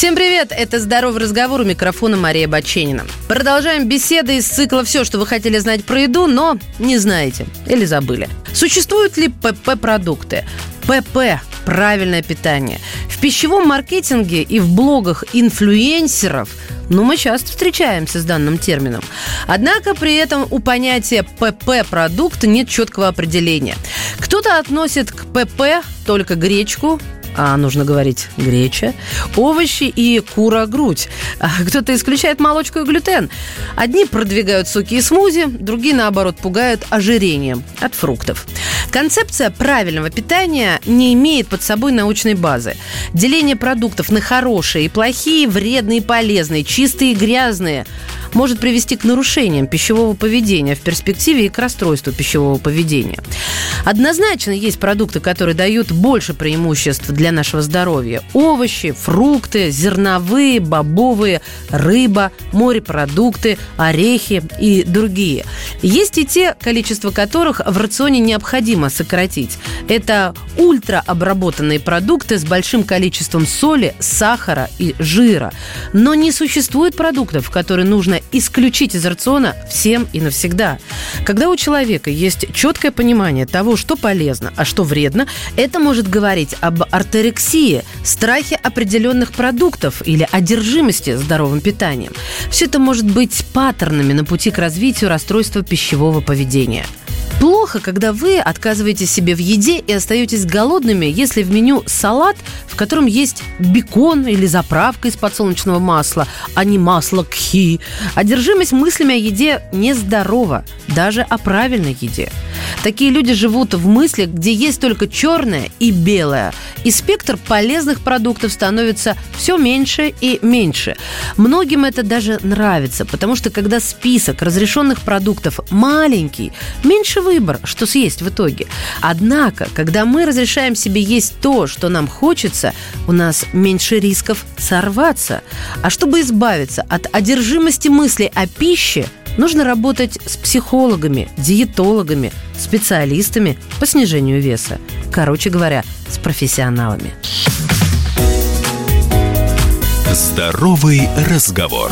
Всем привет! Это «Здоровый разговор» у микрофона Мария Баченина. Продолжаем беседы из цикла «Все, что вы хотели знать про еду, но не знаете или забыли». Существуют ли ПП-продукты? ПП – правильное питание. В пищевом маркетинге и в блогах инфлюенсеров ну, мы часто встречаемся с данным термином. Однако при этом у понятия ПП-продукт нет четкого определения. Кто-то относит к ПП только гречку, а нужно говорить греча, овощи и кура-грудь. А кто-то исключает молочку и глютен. Одни продвигают соки и смузи, другие, наоборот, пугают ожирением от фруктов. Концепция правильного питания не имеет под собой научной базы. Деление продуктов на хорошие и плохие, вредные и полезные, чистые и грязные – может привести к нарушениям пищевого поведения в перспективе и к расстройству пищевого поведения. Однозначно есть продукты, которые дают больше преимуществ для нашего здоровья. Овощи, фрукты, зерновые, бобовые, рыба, морепродукты, орехи и другие. Есть и те, количество которых в рационе необходимо сократить. Это ультраобработанные продукты с большим количеством соли, сахара и жира. Но не существует продуктов, которые нужно исключить из рациона всем и навсегда. Когда у человека есть четкое понимание того, что полезно, а что вредно, это может говорить об артерексии, страхе определенных продуктов или одержимости здоровым питанием. Все это может быть паттернами на пути к развитию расстройства пищевого поведения – Плохо, когда вы отказываете себе в еде и остаетесь голодными, если в меню салат, в котором есть бекон или заправка из подсолнечного масла, а не масло кхи. Одержимость мыслями о еде нездорова, даже о правильной еде. Такие люди живут в мыслях, где есть только черное и белое. И спектр полезных продуктов становится все меньше и меньше. Многим это даже нравится, потому что когда список разрешенных продуктов маленький, меньше выбор, что съесть в итоге. Однако, когда мы разрешаем себе есть то, что нам хочется, у нас меньше рисков сорваться. А чтобы избавиться от одержимости мыслей о пище – Нужно работать с психологами, диетологами, специалистами по снижению веса. Короче говоря, с профессионалами. Здоровый разговор.